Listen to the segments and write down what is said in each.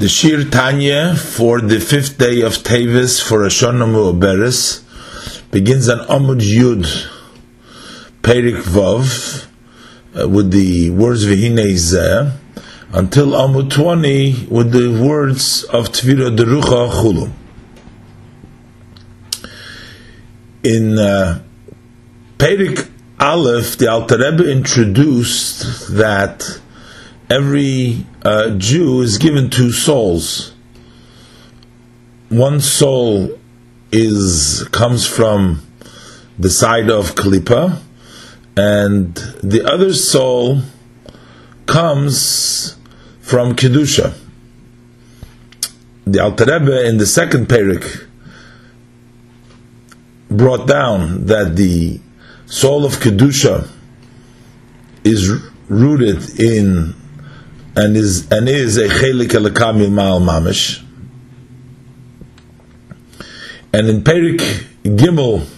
The Shir Tanya for the fifth day of Tevis for Ashana Mu'aberes begins on Amud Yud Perik Vav uh, with the words Vihine Zeh until Amud 20 with the words of Tvira Derucha Chulu. In uh, Perik Aleph, the Alter Rebbe introduced that every uh, Jew is given two souls. One soul is comes from the side of Kalipa, and the other soul comes from Kedusha. The Alter Rebbe in the second parak brought down that the soul of Kedusha is rooted in and is and is a chelik elakamil mal mamish. And in Perik Gimel,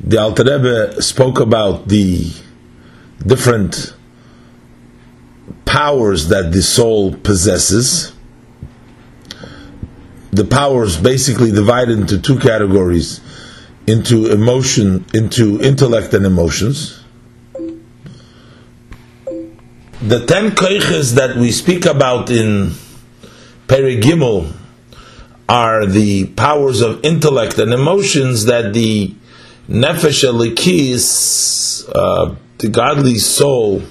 the Alter Rebbe spoke about the different powers that the soul possesses. The powers basically divided into two categories: into emotion, into intellect and emotions the ten koiches that we speak about in Perigimel are the powers of intellect and emotions that the nefesh alikis, uh, the godly soul,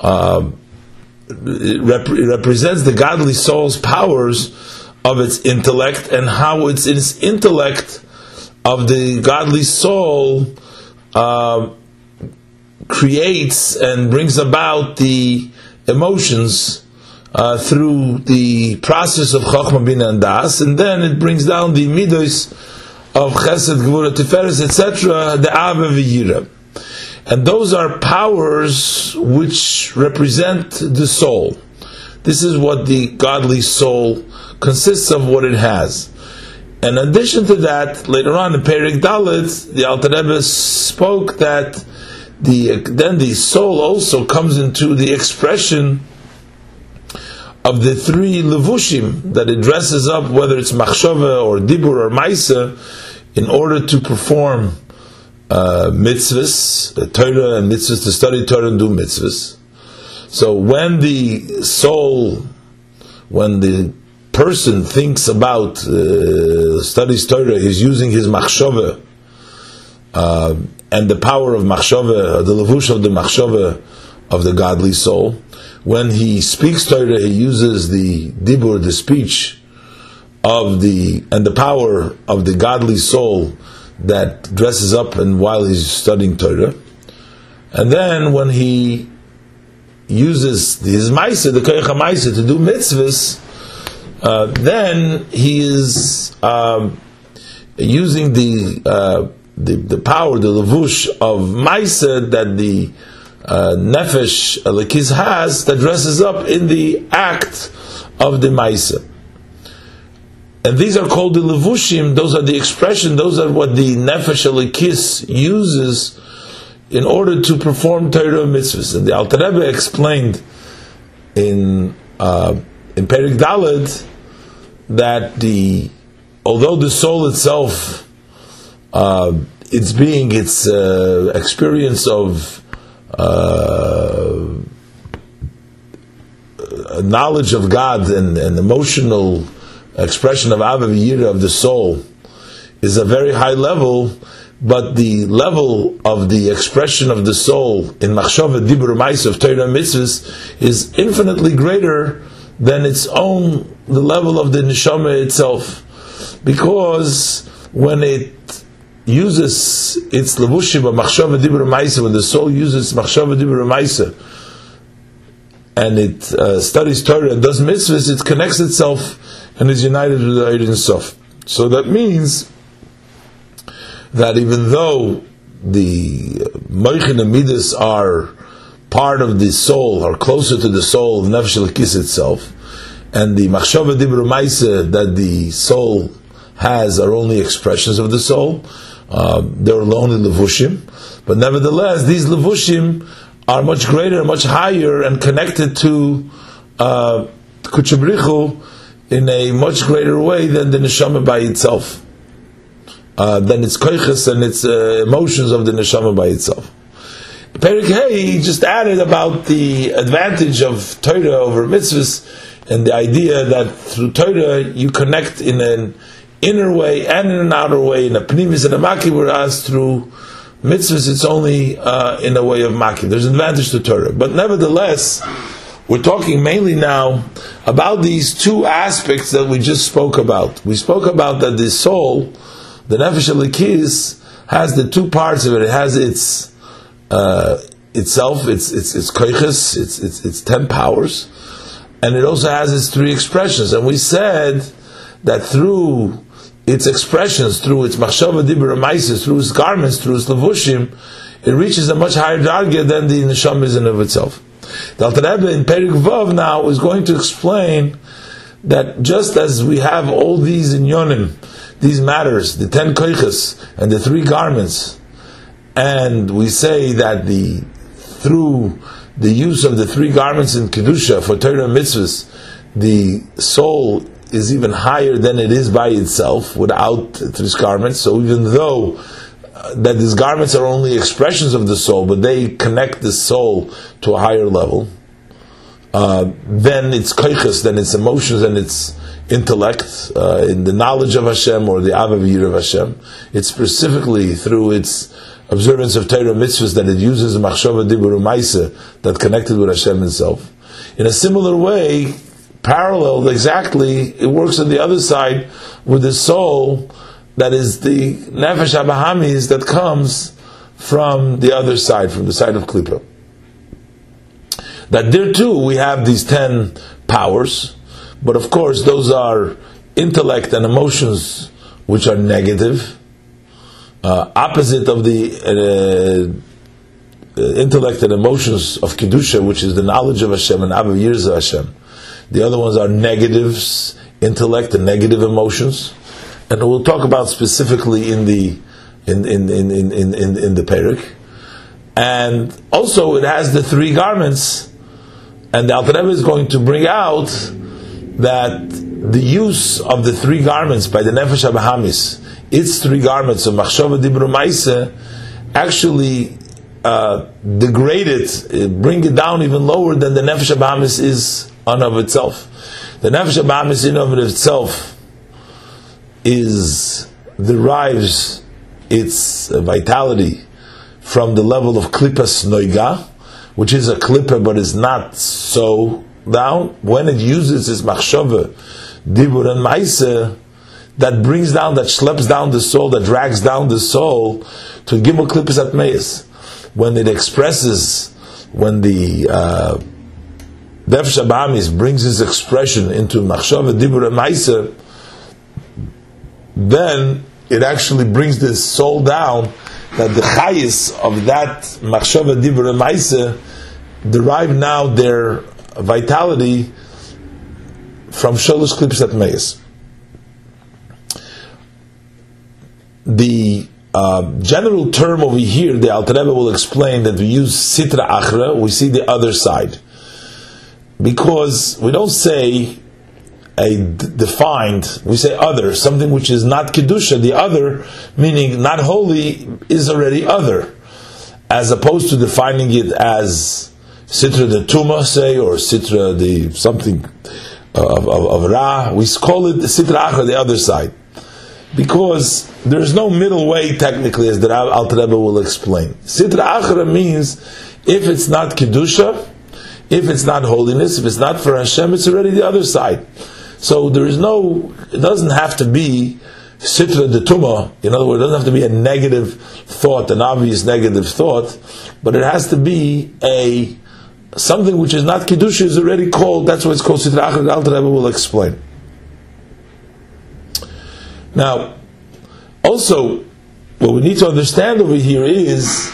uh, rep- represents the godly soul's powers of its intellect and how it's its intellect of the godly soul uh, creates and brings about the emotions uh, through the process of Chokhmah Bina and Das, and then it brings down the midos of Chesed, Gvura, Tiferes, etc., the V'yira. And those are powers which represent the soul. This is what the godly soul consists of, what it has. In addition to that, later on in Perik Dalit, the Alter Rebbe spoke that the then the soul also comes into the expression of the three levushim that it dresses up, whether it's machshava or dibur or maisa, in order to perform uh, mitzvahs, uh, Torah and mitzvahs, to study Torah and do mitzvahs. So when the soul, when the person thinks about uh, studies Torah, he's using his machshava uh, and the power of machshava, the levush of the machshava of the godly soul. When he speaks Torah, he uses the dibur, the speech of the and the power of the godly soul that dresses up and while he's studying Torah. And then when he uses his maisa, the koyach maisa, to do mitzvahs, uh, then he is um, using the uh, the, the power, the levush of Maisa that the uh, nefesh Elikiz has that dresses up in the act of the Maisa. And these are called the levushim, those are the expression, those are what the nefesh Elikiz uses in order to perform Torah mitzvahs. And the Alter Rebbe explained in uh, in Perik Dalad that the although the soul itself uh, its being, its uh, experience of uh, knowledge of God and, and, emotional expression of Avaviyira of the soul is a very high level, but the level of the expression of the soul in Machshava Dibur Mais of Torah Mitzvahs is infinitely greater than its own, the level of the Neshama itself. Because when it uses its levushim of machshava dibur ma'isa, when the soul uses machshava dibur ma'isa, and it uh, studies Torah and does mitzvahs, it connects itself and is united with the Ein Sof. So that means that even though the moichin and midas are part of the soul, are closer to the soul nefesh itself, and the machshava dibur ma'isa that the soul has are only expressions of the soul. Uh, they're alone in levushim, but nevertheless, these levushim are much greater, much higher, and connected to uh, Kuchabrichu in a much greater way than the neshama by itself, uh, than its koiches and its uh, emotions of the neshama by itself. Perik Hey just added about the advantage of Torah over mitzvahs and the idea that through Torah you connect in an inner way and in an outer way, in a pnimis and a maki, whereas through mitzvahs it's only uh, in a way of maki. There's an advantage to Torah. But nevertheless, we're talking mainly now about these two aspects that we just spoke about. We spoke about that the soul, the nefesh alikis, has the two parts of it. It has its uh, itself, its its its koiches, its, its its ten powers, and it also has its three expressions. And we said that through its expressions, through its machshava dibur through its garments, through its levushim, it reaches a much higher darga than the neshama is in of itself. The Alter Rebbe in Perik Vav now is going to explain that just as we have all these inyonim, these matters, the ten koiches and the three garments, and we say that the through the use of the three garments in kedusha for Torah mitzvahs, the soul is even higher than it is by itself without these garments. So even though uh, that these garments are only expressions of the soul, but they connect the soul to a higher level, uh, then its koiches, then its emotions and its intellect uh, in the knowledge of Hashem or the avavir of Hashem. It's specifically through its observance of Torah mitzvahs that it uses machshava dibur that connected with Hashem Himself. In a similar way, paralleled exactly, it works on the other side with the soul that is the nefesh abahamis that comes from the other side, from the side of Klippa. That there too we have these ten powers, but of course those are intellect and emotions which are negative, uh, opposite of the uh, intellect and emotions of kedusha, which is the knowledge of Hashem and Abba Yirza Hashem. The other ones are negatives, intellect and negative emotions, and we'll talk about specifically in the in in in in in, in, in the Perik. And also, it has the three garments, and the Alter Rebbe is going to bring out that the use of the three garments by the Nefesh Abahamis, its three garments of Machshava Dibru Maise, actually uh, degrade it, bring it down even lower than the Nefesh Abahamis is on of itself. The nefesh abamis in of itself is derives its vitality from the level of klippas noiga, which is a klippa but is not so down. When it uses its machshava, dibur and maise, that brings down, that schleps down the soul, that drags down the soul to gimel klippas at meis. When it expresses, when the uh, Nefesh Abamis brings his expression into Machshava Dibur Maisa, then it actually brings the soul down that the chayis of that Machshava Dibur Maisa derive now their vitality from Sholosh Klipsat Meis. The uh, general term over here, the Alter Rebbe will explain that we use Sitra Achra, we see the other side because we don't say a defined, we say other, something which is not kedusha. The other, meaning not holy, is already other, as opposed to defining it as sitra the tuma, say, or sitra the something of, of, of ra. We call it sitra achra, the other side, because there's no middle way technically, as the Alter Rebbe will explain. Sitra achra means if it's not kedusha if it's not holiness, if it's not for Hashem, it's already the other side. So there is no, it doesn't have to be sitra de tuma. In other words, it doesn't have to be a negative thought, an obvious negative thought, but it has to be a something which is not kedusha is already called. That's why it's called sitra. Alter Rebbe will explain. Now, also, what we need to understand over here is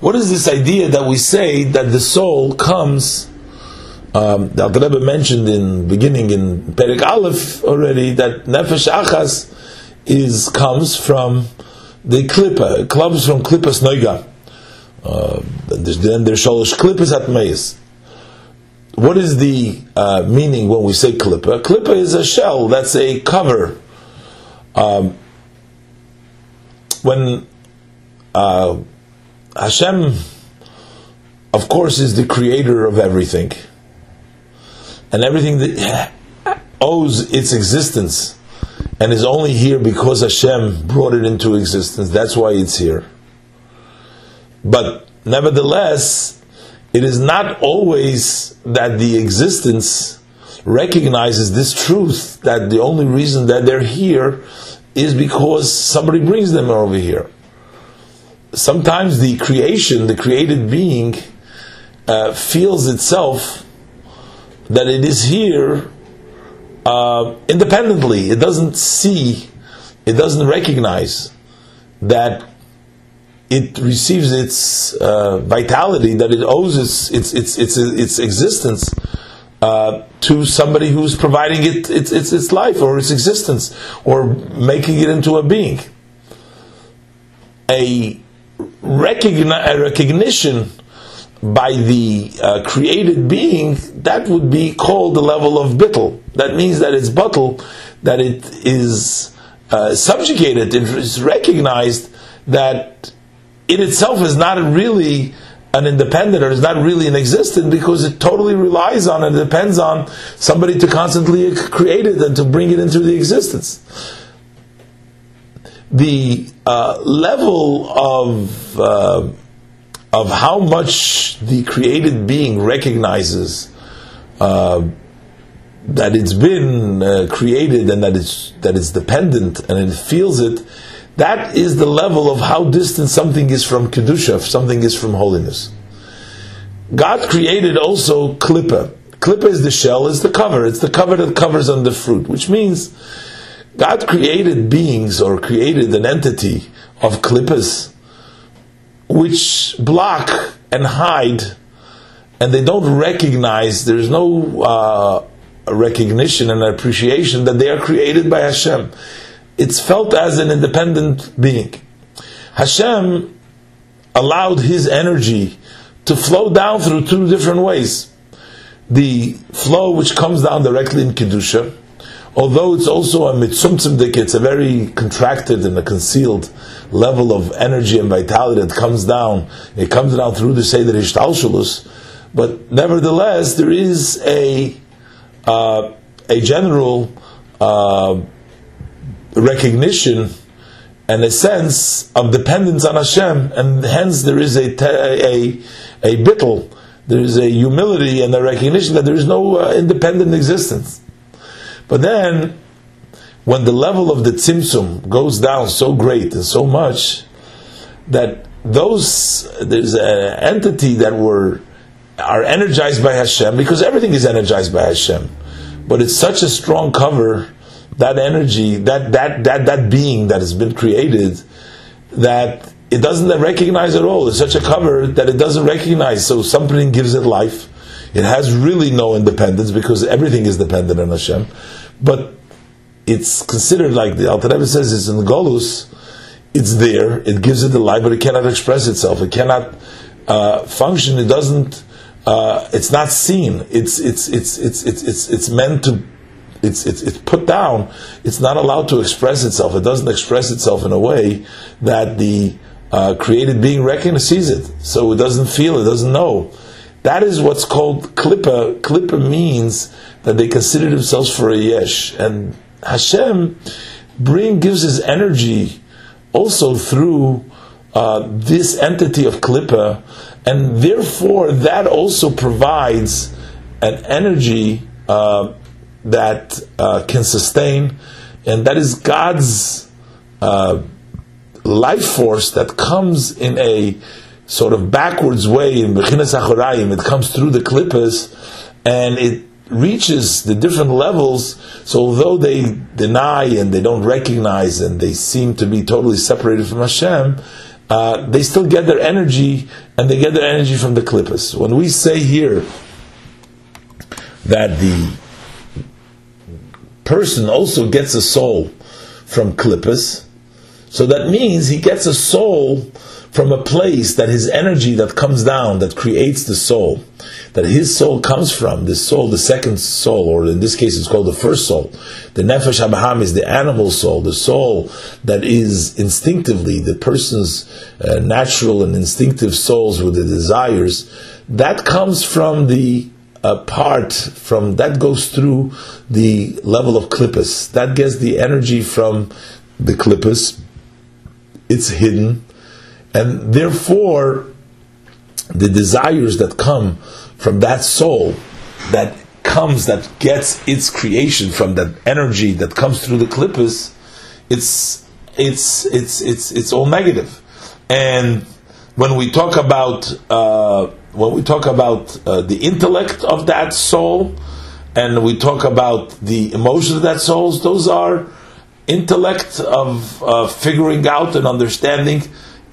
what is this idea that we say that the soul comes um, the Alter Rebbe mentioned in beginning in Perik Aleph already that Nefesh Achas is comes from the Klippa, comes from Klippas Noiga. Uh, then there's Shalosh Klippas at Meis. what is the uh, meaning when we say klippa? Klippa is a shell, that's a cover. Um, when uh, Hashem, of course, is the creator of everything, and everything that owes its existence and is only here because Hashem brought it into existence. That's why it's here. But nevertheless, it is not always that the existence recognizes this truth that the only reason that they're here is because somebody brings them over here. Sometimes the creation, the created being, uh, feels itself that it is here uh, independently. It doesn't see, it doesn't recognize that it receives its uh, vitality, that it owes its its its its, its existence uh, to somebody who's providing it its, its its life or its existence or making it into a being. A, recogni- a recognition by the uh, created being, that would be called the level of bittel. That means that it's bottle, that it is uh, subjugated, it is recognized that it itself is not really an independent or is not really an existent because it totally relies on and depends on somebody to constantly create it and to bring it into the existence. The uh, level of uh, of how much the created being recognizes uh, that it's been uh, created and that it's that it's dependent and it feels it. That is the level of how distant something is from kedusha, if something is from holiness. God created also klippa. Klippa is the shell, is the cover. It's the cover that covers on the fruit, which means God created beings or created an entity of klippas which block and hide, and they don't recognize, there's no uh, recognition and appreciation that they are created by Hashem. It's felt as an independent being. Hashem allowed his energy to flow down through two different ways. The flow which comes down directly in Kedusha, although it's also a mitzumtzim it's a very contracted and a concealed level of energy and vitality that comes down. It comes down through the Seder Ishtalshalus, but nevertheless, there is a uh, a general uh, recognition and a sense of dependence on Hashem, and hence there is a a a bittel, there is a humility and a recognition that there is no uh, independent existence. But then, when the level of the tzimtzum goes down so great and so much that those there's an entity that were are energized by Hashem because everything is energized by Hashem, but it's such a strong cover that energy that that that that being that has been created that it doesn't recognize at all. It's such a cover that it doesn't recognize. So something gives it life. It has really no independence because everything is dependent on Hashem but it's considered like the Alter Rebbe says it's in the Golus, it's there, it gives it the life, but it cannot express itself. It cannot uh, function. It doesn't. Uh, it's not seen. It's it's it's it's it's it's, it's meant to. It's, it's it's put down. It's not allowed to express itself. It doesn't express itself in a way that the uh, created being recognizes it. So it doesn't feel. It doesn't know. That is what's called klippa. Klippa means that they consider themselves for a yesh, and Hashem bring gives his energy also through uh, this entity of klippa, and therefore that also provides an energy uh, that uh, can sustain, and that is God's uh, life force that comes in a sort of backwards way in Bechinas Achorayim. It comes through the klippas and it reaches the different levels. So although they deny and they don't recognize and they seem to be totally separated from Hashem, uh, they still get their energy and they get their energy from the klippas. When we say here that the person also gets a soul from klippas, So that means he gets a soul from a place that his energy that comes down, that creates the soul, that his soul comes from, this soul, the second soul, or in this case it's called the first soul. The Nefesh Abaham is the animal soul, the soul that is instinctively the person's uh, natural and instinctive souls with the desires. That comes from the uh, part from that goes through the level of klippus. That gets the energy from the klippus. It's hidden and therefore, the desires that come from that soul, that comes, that gets its creation from that energy that comes through the klippus, it's it's it's it's it's all negative. And when we talk about uh, when we talk about uh, the intellect of that soul, and we talk about the emotions of that soul, those are intellect of uh, figuring out and understanding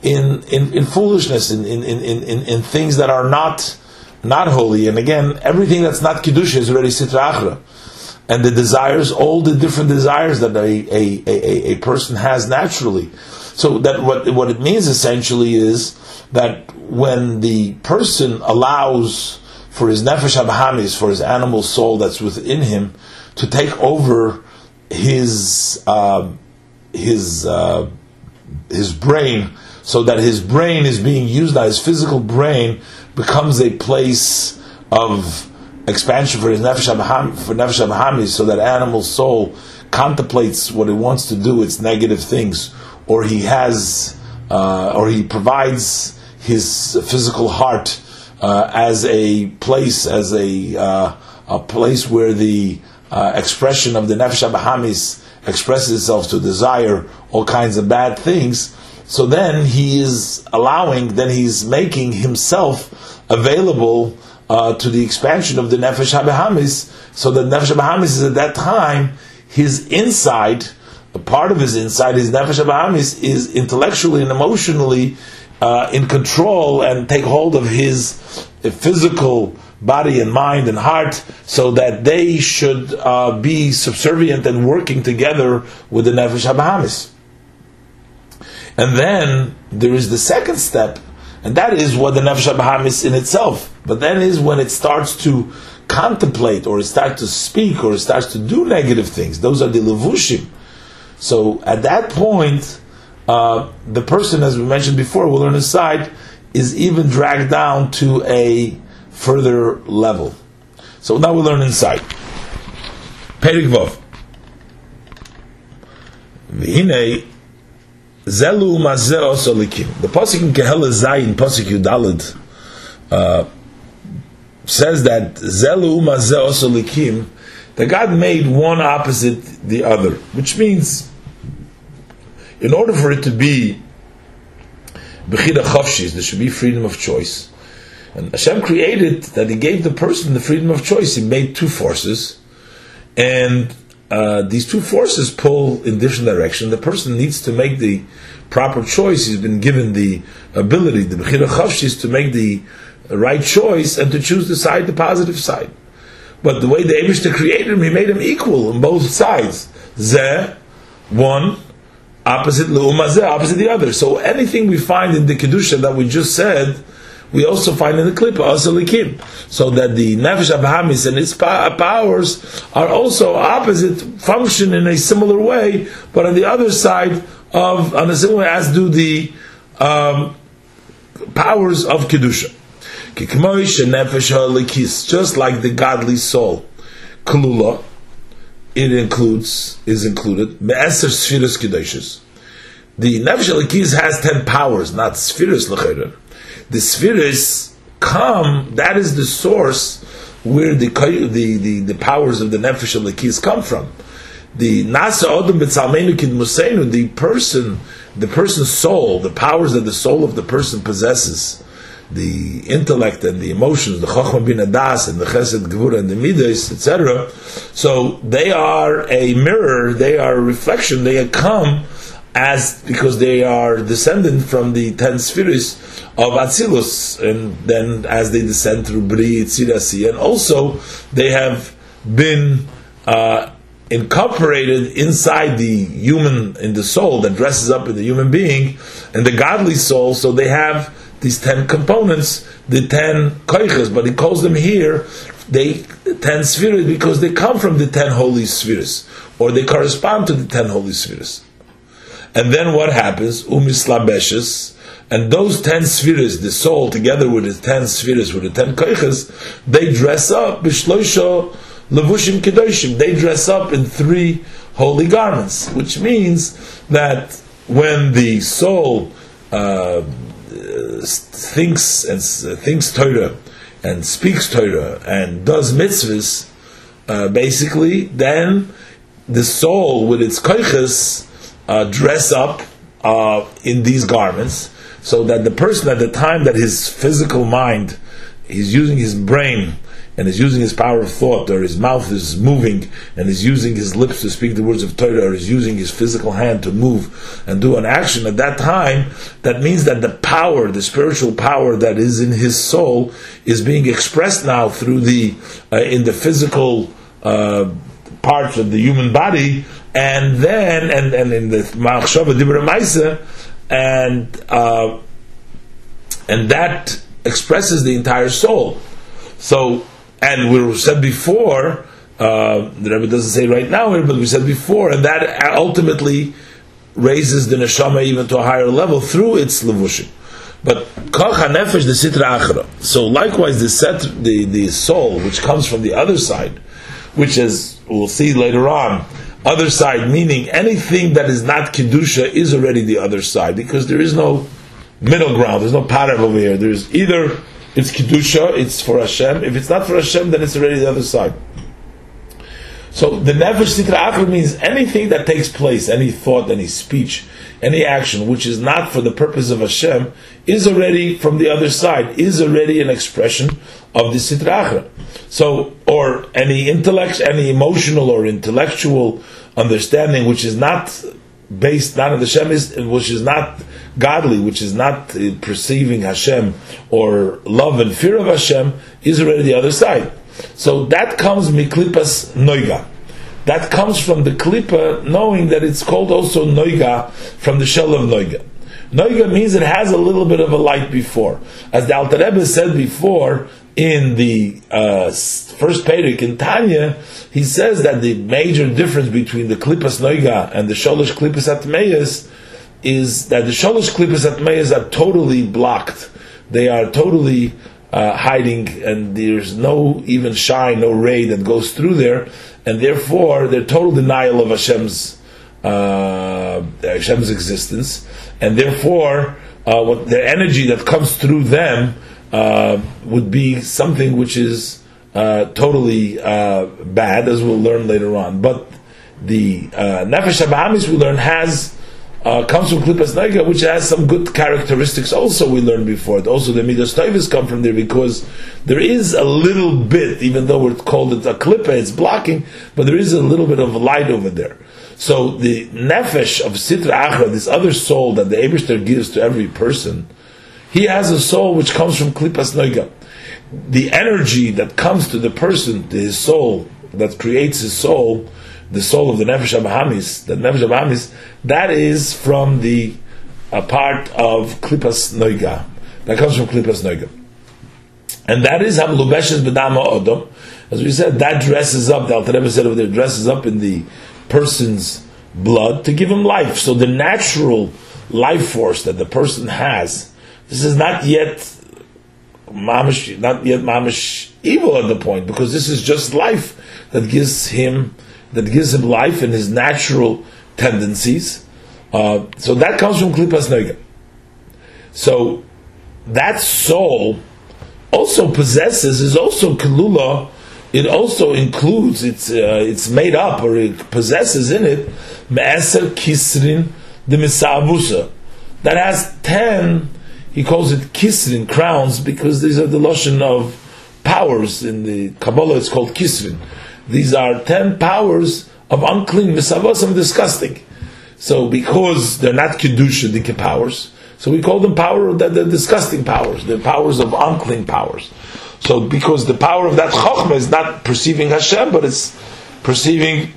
in, in, in foolishness, in, in, in, in, in things that are not not holy. And again, everything that's not kedusha is already sitra achra. And the desires, all the different desires that a, a, a, a person has naturally. So that what what it means essentially is that when the person allows for his nefesh abahamis, for his animal soul that's within him, to take over his uh, his uh, his brain so that his brain is being used, that his physical brain becomes a place of expansion for his nefesh for nefesh so that animal soul contemplates what it wants to do, its negative things, or he has, uh, or he provides his physical heart uh, as a place, as a uh, a place where the uh, expression of the nefesh abahamis expresses itself to desire all kinds of bad things so then he is allowing, then he's making himself available uh, to the expansion of the Nefesh HaBehamis, so that Nefesh HaBehamis is at that time, his inside, a part of his inside, his Nefesh HaBehamis, is intellectually and emotionally uh, in control and take hold of his physical body and mind and heart so that they should uh, be subservient and working together with the Nefesh HaBehamis. And then there is the second step, and that is what the nefesh habahamis in itself. But then is when it starts to contemplate, or it starts to speak, or it starts to do negative things. Those are the levushim. So at that point, uh, the person, as we mentioned before, will learn aside, is even dragged down to a further level. So now we learn inside. Perik Vov. Zelu mazeh osolikim. The pasuk in Koheles Zayin, pasuk Yudalid, uh, says that Zelu mazeh osolikim, that God made one opposite the other, which means, in order for it to be bechira chavshis, there should be freedom of choice. And Hashem created that He gave the person the freedom of choice. He made two forces, and uh, these two forces pull in different directions. The person needs to make the proper choice. He's been given the ability, the bechira chavshis, to make the right choice and to choose the side, the positive side. But the way the Abishta created him, he made him equal on both sides. Zeh, one, opposite le'umazeh, opposite the other. So anything we find in the kedusha that we just said we also find in the clip asalikim, so that the nefesh abahamis and its powers are also opposite, function in a similar way, but on the other side of on a similar way as do the um, powers of kedusha. Just like the godly soul, kalula, it includes is included me'eser spheres kedushas. The nefesh alikis has ten powers, not spheres lechayrer the spheres come, that is the source where the the, the, the powers of the nefesh of the keys come from. The nasa odom betzalmenu kid musenu, the person, the person's soul, the powers that the soul of the person possesses, the intellect and the emotions, the chokhmah bin adas and the chesed gvura and the midas, etc. So they are a mirror, they are a reflection, they come as because they are descendant from the ten spheres of Atzilus, and then as they descend through Bri, Tzirasi, and also they have been uh, incorporated inside the human, in the soul that dresses up in the human being, and the godly soul, so they have these ten components, the ten koiches, but he calls them here they ten spheres because they come from the ten holy spheres, or they correspond to the ten holy spheres. And then what happens? Umislabeshes, and those ten spheres, the soul together with the ten spheres, with the ten koiches, they dress up b'shloisho levushim kedoshim. They dress up in three holy garments, which means that when the soul uh, thinks and thinks Torah and speaks Torah and does mitzvahs, uh, basically, then the soul with its koiches uh, dress up uh, in these garments, so that the person at the time that his physical mind, he's using his brain and is using his power of thought, or his mouth is moving and is using his lips to speak the words of Torah, or is using his physical hand to move and do an action at that time, that means that the power, the spiritual power that is in his soul, is being expressed now through the uh, in the physical uh, parts of the human body, and then and, and in the Ma'achshava Dibra and uh, and that expresses the entire soul. So and we said before, uh, the Rebbe doesn't say right now here, but we said before, and that ultimately raises the neshama even to a higher level through its levushim. But kocha nefesh the sitra achra. So likewise, the set the the soul which comes from the other side, which is we'll see later on, other side meaning anything that is not kedusha is already the other side because there is no middle ground. There's no pattern over here. There's either it's kedusha, it's for Hashem. If it's not for Hashem, then it's already the other side. So the nefesh sitra means anything that takes place, any thought, any speech, any action which is not for the purpose of Hashem is already from the other side, is already an expression of the sitra achra. So, or any intellect, any emotional or intellectual understanding which is not based not on the Hashem is which is not godly, which is not uh, perceiving Hashem or love and fear of Hashem, is already the other side. So that comes miklipas noiga. That comes from the klipa, knowing that it's called also noiga from the shell of noiga. Noiga means it has a little bit of a light before. As the Alter Rebbe said before in the uh, first Perek in Tanya, he says that the major difference between the klipas noiga and the sholosh klipas atmeyas is that the shalosh klippers at Meyers are totally blocked. They are totally uh, hiding, and there's no even shine, no ray that goes through there, and therefore they're total denial of Hashem's uh, Hashem's existence, and therefore uh, what the energy that comes through them uh, would be something which is uh, totally uh, bad, as we'll learn later on. But the Nefesh Abahamis we learn has uh, comes from Klippas Naiga, which has some good characteristics also we learned before. Also the Midas Toivis come from there because there is a little bit, even though we're called it a Klippa, it's blocking, but there is a little bit of light over there. So the Nefesh of Sitra Achra, this other soul that the Eberster gives to every person, he has a soul which comes from Klippas Naiga. The energy that comes to the person, to his soul, that creates his soul, the soul of the Nefesh Abahamis, the Nefesh Abahamis, that is from the a part of Klippas Noiga. That comes from Klippas Noiga. And that is Hamlubeshes Bedama Odom. As we said, that dresses up, the Alter Rebbe said there, dresses up in the person's blood to give him life. So the natural life force that the person has, this is not yet mamish, not yet mamish evil at the point, because this is just life that gives him that gives him life and his natural tendencies. Uh, so that comes from Klippas Nega. So that soul also possesses, is also Kalula, it also includes, it's, uh, it's made up or it possesses in it Me'eser Kisrin the Misavusa. That has ten, he calls it Kisrin, crowns, because these are the lotion of powers. In the Kabbalah it's called Kisrin. These are ten powers of unclean, misavos, of disgusting. So because they're not kedusha, powers, so we call them power the, the disgusting powers, the powers of unclean powers. So because the power of that chokhmah is not perceiving Hashem, but it's perceiving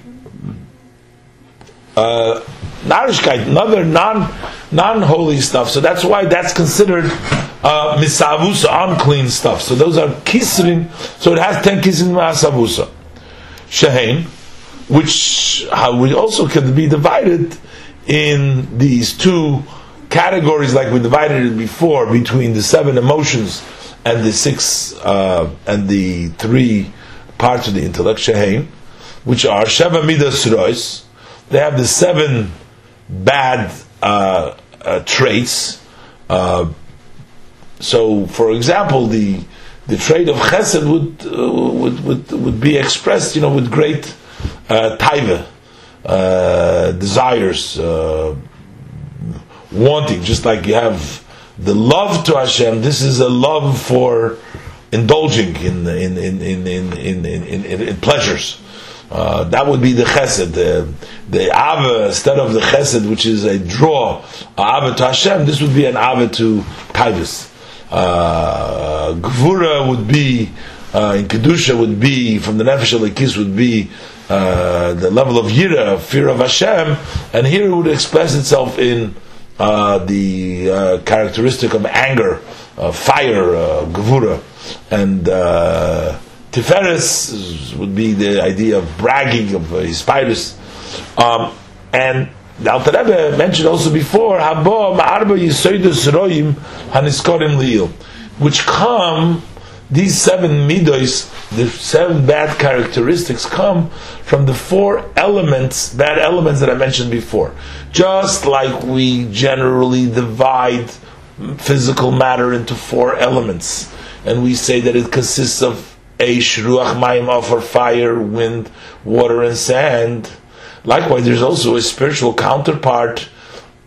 uh, narishkeit, another non non holy stuff. So that's why that's considered uh, misavusa, unclean stuff. So those are kisrin. So it has ten kisrin misavusa. Shehain, which also can be divided in these two categories, like we divided it before, between the seven emotions and the six uh, and the three parts of the intellect, shehain, which are sheva midas rois. They have the seven bad uh, uh, traits. Uh, so, for example, the the trade of chesed would, uh, would, would, would be expressed, you know, with great uh, taiva, uh, desires, uh, wanting, just like you have the love to Hashem. This is a love for indulging in in in in in in, in, in, in pleasures. Uh, that would be the chesed, the, ava instead of the chesed, which is a draw, ava to Hashem. This would be an ava to taivus. Uh, Gvura would be uh, in kedusha would be from the nefesh alikis would be uh, the level of yira, fear of Hashem, and here it would express itself in uh, the uh, characteristic of anger, uh, fire, uh, gevura, and uh, tiferes would be the idea of bragging of his spiders, um, and the Alter Rebbe mentioned also before, Habo ma'arba yisoidus roim haniskorim liil, which come, these seven midos, the seven bad characteristics come from the four elements, bad elements that I mentioned before. Just like we generally divide physical matter into four elements, and we say that it consists of Eish, Ruach, Mayim, offer fire, wind, water, and sand Likewise, there's also a spiritual counterpart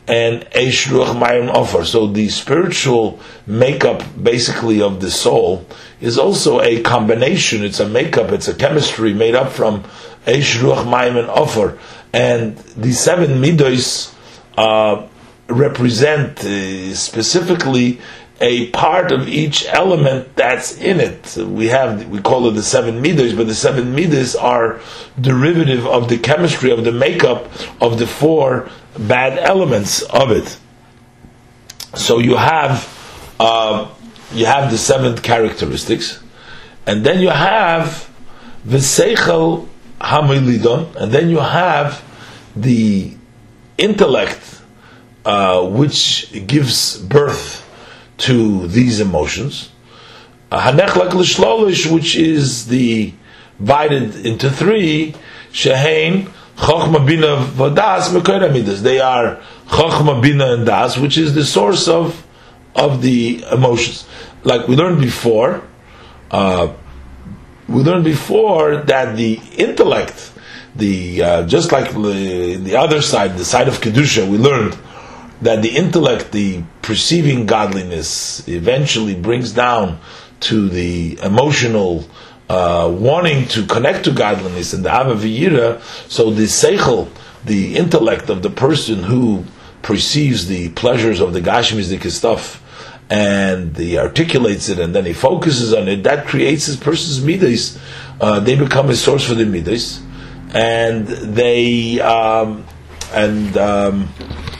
and Eish Ruach Mayim offer. So the spiritual makeup, basically, of the soul is also a combination. It's a makeup. It's a chemistry made up from Eish Ruach Mayim and offer. And the seven midos uh, represent uh, specifically a part of each element that's in it. We have we call it the seven midas, but the seven midas are derivative of the chemistry of the makeup of the four bad elements of it. So you have uh, you have the seven characteristics, and then you have the seichel hamilidon, and then you have the intellect, uh, which gives birth to these emotions. Hanechlak l'shlolish, which is the divided into three, shehain chokhma bina vadas midas. They are chokhma bina and das, which is the source of of the emotions. Like we learned before, uh, we learned before that the intellect, the uh, just like the, the other side, the side of kedusha, we learned that the intellect, the perceiving godliness, eventually brings down to the emotional uh, wanting to connect to godliness and the avaviyira. So the seichel, the intellect of the person who perceives the pleasures of the gashmizik stuff, and he articulates it, and then he focuses on it. That creates his person's midas. Uh, they become a source for the midas, and they um, and um,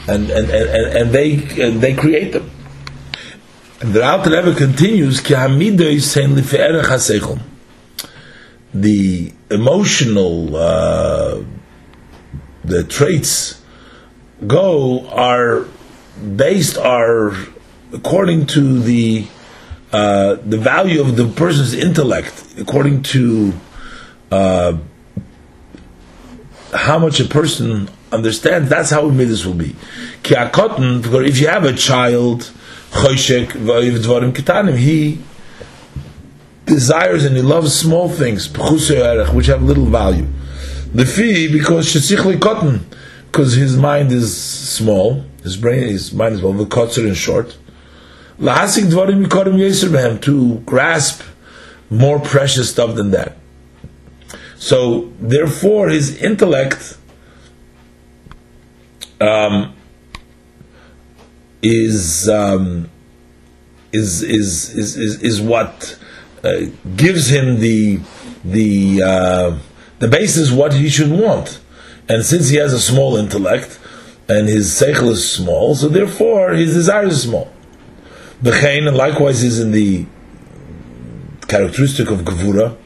and and, and, and they and they create them. And the Alter Rebbe continues, Ki the emotional uh, the traits go are based are according to the uh, the value of the person's intellect, according to uh, how much a person understands, that's how midas will be. If you have a child, he desires and he loves small things, which have little value. The fee, because cotton, because his mind is small, his brain, his mind is small, the kotzer and short. To grasp more precious stuff than that. So, therefore, his intellect um, is, um, is, is, is, is, is what uh, gives him the, the, uh, the basis what he should want. And since he has a small intellect, and his seichel is small, so therefore his desire is small. The chain, likewise, is in the characteristic of gevura.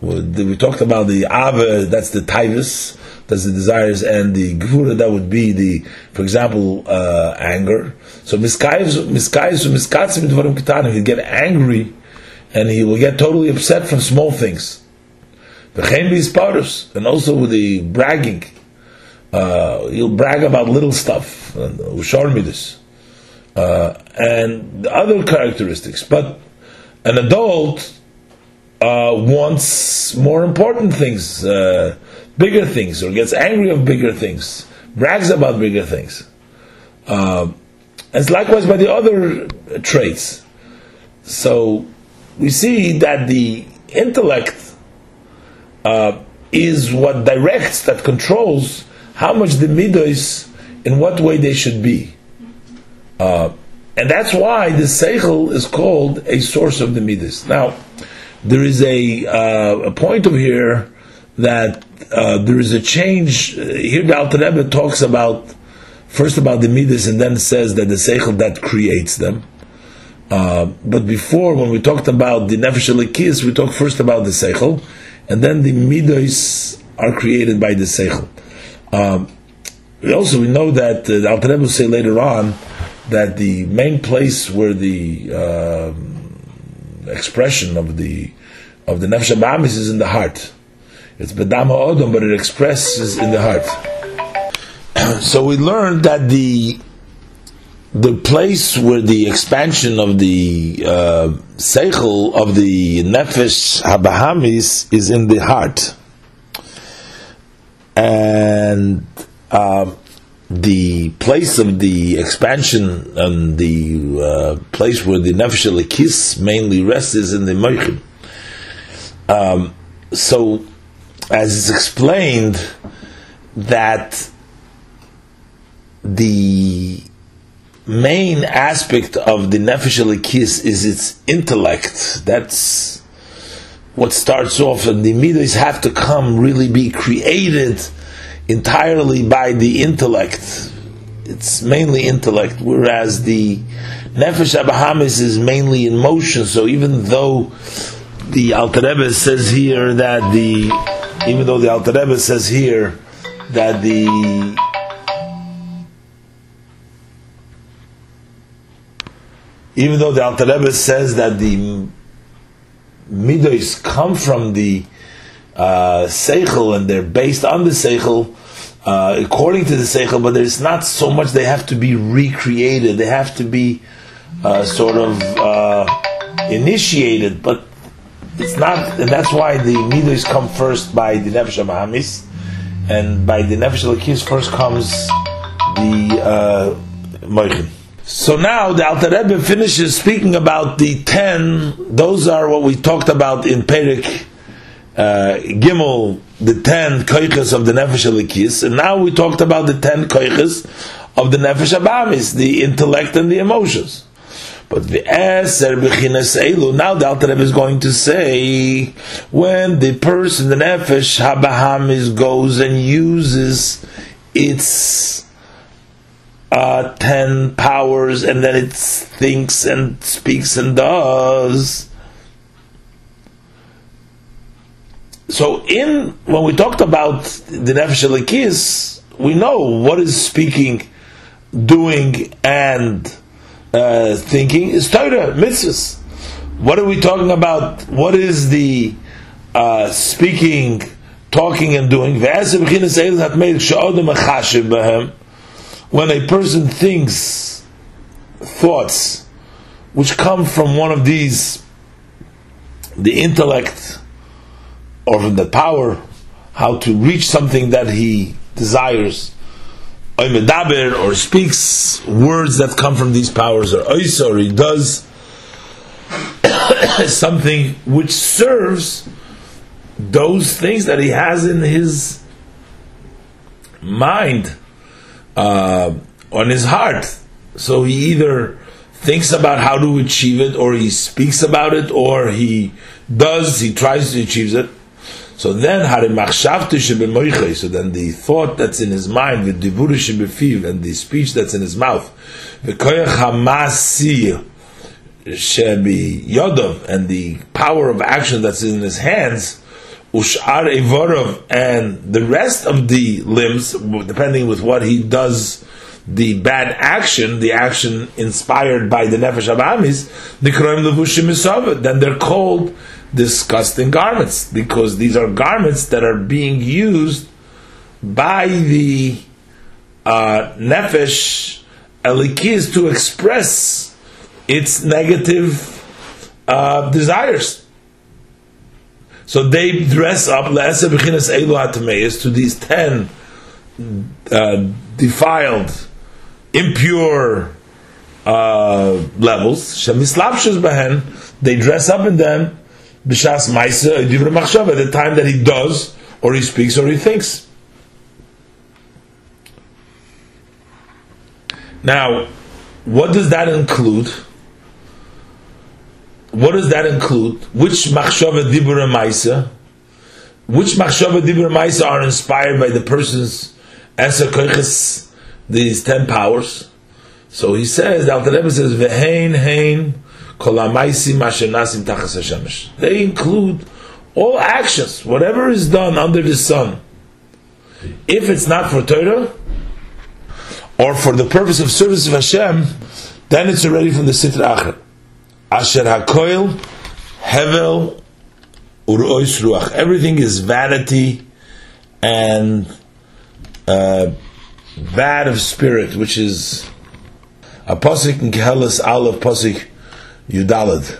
We talked about the ave, that's the tivus, that's the desires, and the gevura, that would be the, for example, uh, anger. So miskayis, miskayis, miskatzim dvarim ketanim, he'll get angry, and he will get totally upset from small things. The is parus, and also with the bragging. Uh, he'll brag about little stuff. Ushar this, uh, and the other characteristics. But an adult uh, wants more important things, uh, bigger things, or gets angry of bigger things, brags about bigger things. Uh, likewise by the other traits. So we see that the intellect uh, is what directs, that controls how much the midos, in what way they should be. Uh, and that's why the seichel is called a source of the midas. Now, there is a, uh, a point over here that uh, there is a change. Here, the Alter Rebbe talks about first about the midas, and then says that the seichel that creates them. Uh, but before, when we talked about the nefesh alikis, we talked first about the seichel, and then the midas are created by the seichel. Um, also, we know that uh, the Alter Rebbe will say later on that the main place where the um, expression of the of the nefesh abamis is in the heart. It's bedama odom, but it expresses in the heart. so we learned that the the place where the expansion of the uh, seichel of the nefesh habahamis is in the heart and um, the place of the expansion and the uh, place where the nefesh kiss mainly rests is in the moichin. Um, so, as it's explained, that the main aspect of the nefesh kiss is its intellect. That's what starts off, and the midas have to come really be created entirely by the intellect. It's mainly intellect, whereas the nefesh habahamis is mainly in motion. So even though the Alter Rebbe says here that the, even though the Alter Rebbe says here that the even though the Alter Rebbe says that the midos come from the uh, seichel and they're based on the seichel, uh, according to the seichel, but there's not so much they have to be recreated. They have to be uh, sort of uh, initiated, but it's not, and that's why the midos come first by the nefesh habahamis, and by the nefesh lakis first comes the uh, moichin. So now the Alter Rebbe finishes speaking about the ten. Those are what we talked about in Perek uh, Gimel, the ten koiches of the Nefesh Alikis, and now we talked about the ten koiches of the Nefesh Abamis, the intellect and the emotions. But the Eser Bechinas Elu, now the Alter is going to say, when the person, the Nefesh Habahamis, goes and uses its uh, ten powers and then it thinks and speaks and does. So in when we talked about the nefesh elikis, we know what is speaking, doing, and uh, thinking is Torah mitzvahs. What are we talking about? What is the uh, speaking, talking, and doing? when a person thinks thoughts which come from one of these, the intellect or from the power, how to reach something that he desires, or speaks words that come from these powers, or or he does something which serves those things that he has in his mind uh, on his heart. So he either thinks about how to achieve it, or he speaks about it, or he does, he tries to achieve it. So then, so then the thought that's in his mind, diburishibifiv, and the speech that's in his mouth, and the power of action that's in his hands, ushar evorov, and the rest of the limbs, depending with what he does, the bad action, the action inspired by the nefesh abamis, the kroim levushim then they're called disgusting garments because these are garments that are being used by the uh, nefesh elikiz to express its negative uh, desires. So they dress up to these ten uh, defiled, impure uh, levels. They dress up in them b'shas ma'isa divrei machshava, at the time that he does, or he speaks, or he thinks. Now, what does that include? What does that include? Which machshava divrei ma'isa? Which machshava divrei ma'isa are inspired by the person's eser koiches, these ten powers? So he says, the Alter Rebbe says, "Vehein hein." They include all actions, whatever is done under the sun. If it's not for Torah, or for the purpose of service of Hashem, then it's already from the Sitra Acher. Asher HaKoil, Hevel, Urois Ruach. Everything is vanity and uh, bad of spirit, which is a posik in Koheles Aleph posik Yudalad,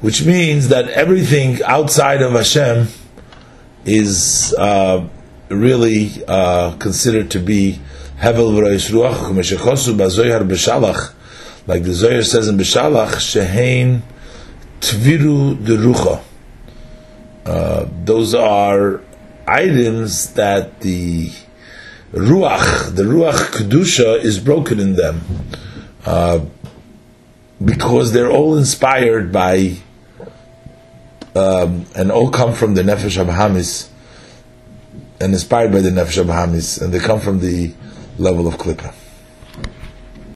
which means that everything outside of Hashem is uh, really uh, considered to be Hevel Ruach, like the Zohar says in B'Shalach, Shehein Tviru de Uh, those are items that the Ruach, the Ruach Kedusha, is broken in them. Uh, because they're all inspired by um, and all come from the Nefesh Habahamis and inspired by the Nefesh Habahamis, and they come from the level of Klippa.